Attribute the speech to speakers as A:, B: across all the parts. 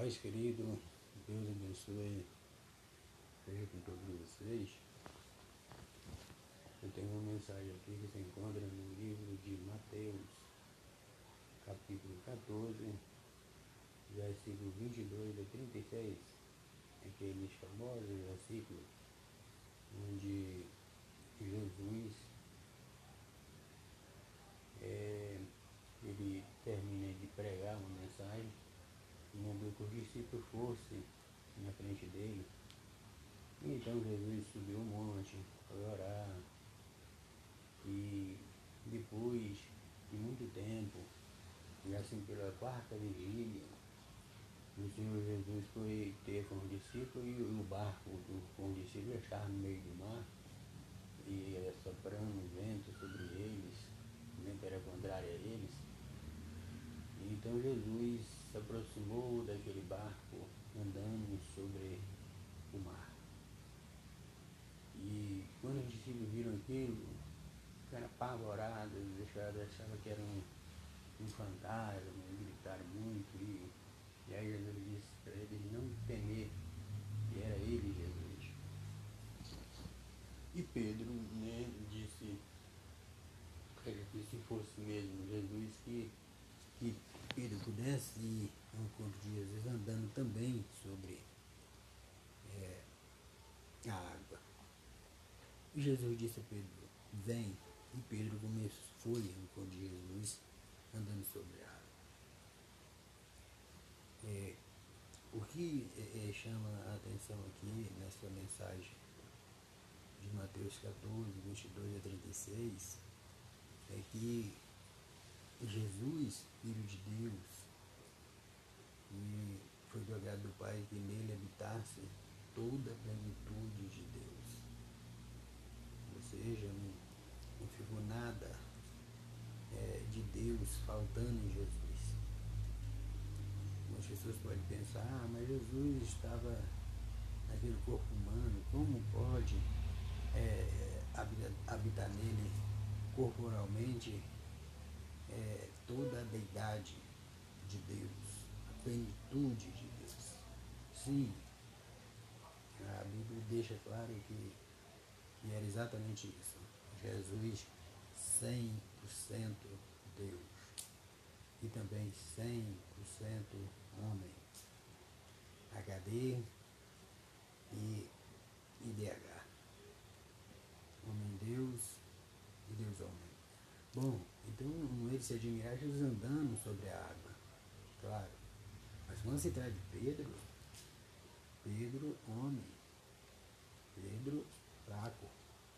A: Pais querido, Deus abençoe, seja com todos vocês. Eu tenho uma mensagem aqui que se encontra no livro de Mateus, capítulo 14, versículo 22 a 36, aqueles famosos versículos onde Jesus é, ele termina de pregar uma mensagem mandou que os discípulos fossem na frente dele. Então Jesus subiu o monte, foi orar. E depois de muito tempo, e assim pela quarta vigília, o Senhor Jesus foi ter com os discípulos e o barco do, com os discípulos estava no meio do mar e soprando vento sobre eles, o vento era contrário a eles. Então Jesus se aproximou daquele barco andando sobre o mar. E quando os discípulos viram aquilo, ficaram apavorados, acharam, achavam que era um, um fantasma, gritaram muito. E, e aí Jesus disse para eles não temer, que era ele, Jesus. E Pedro né, disse que se fosse mesmo Jesus que, que Pedro pudesse ir ao encontro de Jesus andando também sobre é, a água. E Jesus disse a Pedro, vem. E Pedro começou, foi ao encontro de Jesus andando sobre a água. É, o que é, é chama a atenção aqui nessa mensagem de Mateus 14, 22 a 36 é que Jesus, Filho de Deus, e foi do agrado do Pai que nele habitasse toda a plenitude de Deus. Ou seja, não, não ficou nada é, de Deus faltando em Jesus. As pessoas podem pensar, ah, mas Jesus estava naquele corpo humano, como pode é, habitar nele corporalmente é, toda a deidade de Deus, a plenitude de Deus. Sim, a Bíblia deixa claro que, que era exatamente isso. Jesus 100% Deus e também 100% homem. HD e IDH. Homem Deus e Deus homem. Bom, então de se admirar Jesus andando sobre a água, claro. Mas quando se trata de Pedro, Pedro, homem, Pedro, fraco,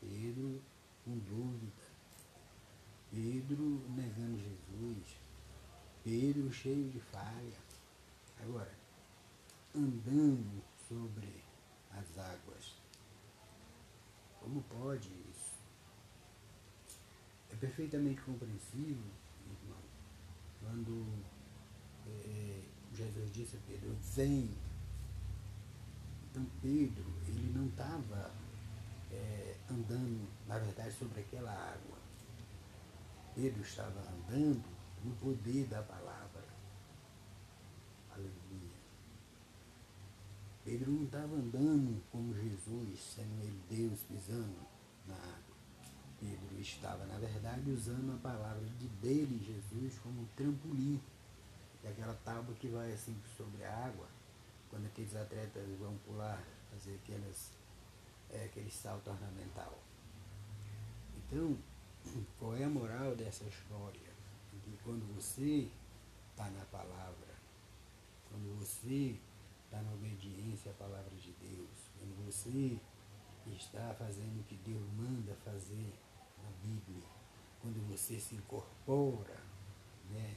A: Pedro, com dúvida, Pedro negando Jesus, Pedro cheio de falha. Agora, andando sobre as águas. Como pode perfeitamente compreensível, irmão, quando é, Jesus disse a Pedro, vem. Então Pedro, ele não estava é, andando, na verdade, sobre aquela água. Pedro estava andando no poder da palavra. Aleluia. Pedro não estava andando como Jesus, sendo ele Deus pisando na água. Pedro estava, na verdade, usando a palavra de dele, Jesus, como trampolim. É aquela tábua que vai assim sobre a água, quando aqueles atletas vão pular, fazer aquelas, é, aquele salto ornamental. Então, qual é a moral dessa história? Que quando você está na palavra, quando você está na obediência à palavra de Deus, quando você está fazendo o que Deus manda fazer na Bíblia, quando você se incorpora né,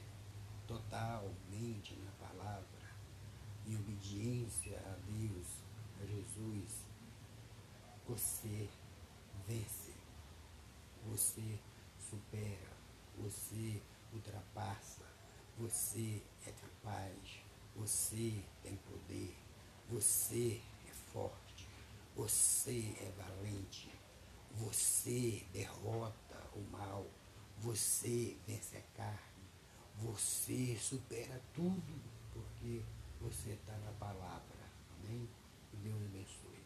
A: totalmente na palavra, em obediência a Deus, a Jesus, você vence, você supera, você ultrapassa, você é capaz, você tem poder, você é forte, você é valente, você derrota o mal, você vence a carne, você supera tudo, porque você está na palavra. Amém? Deus abençoe.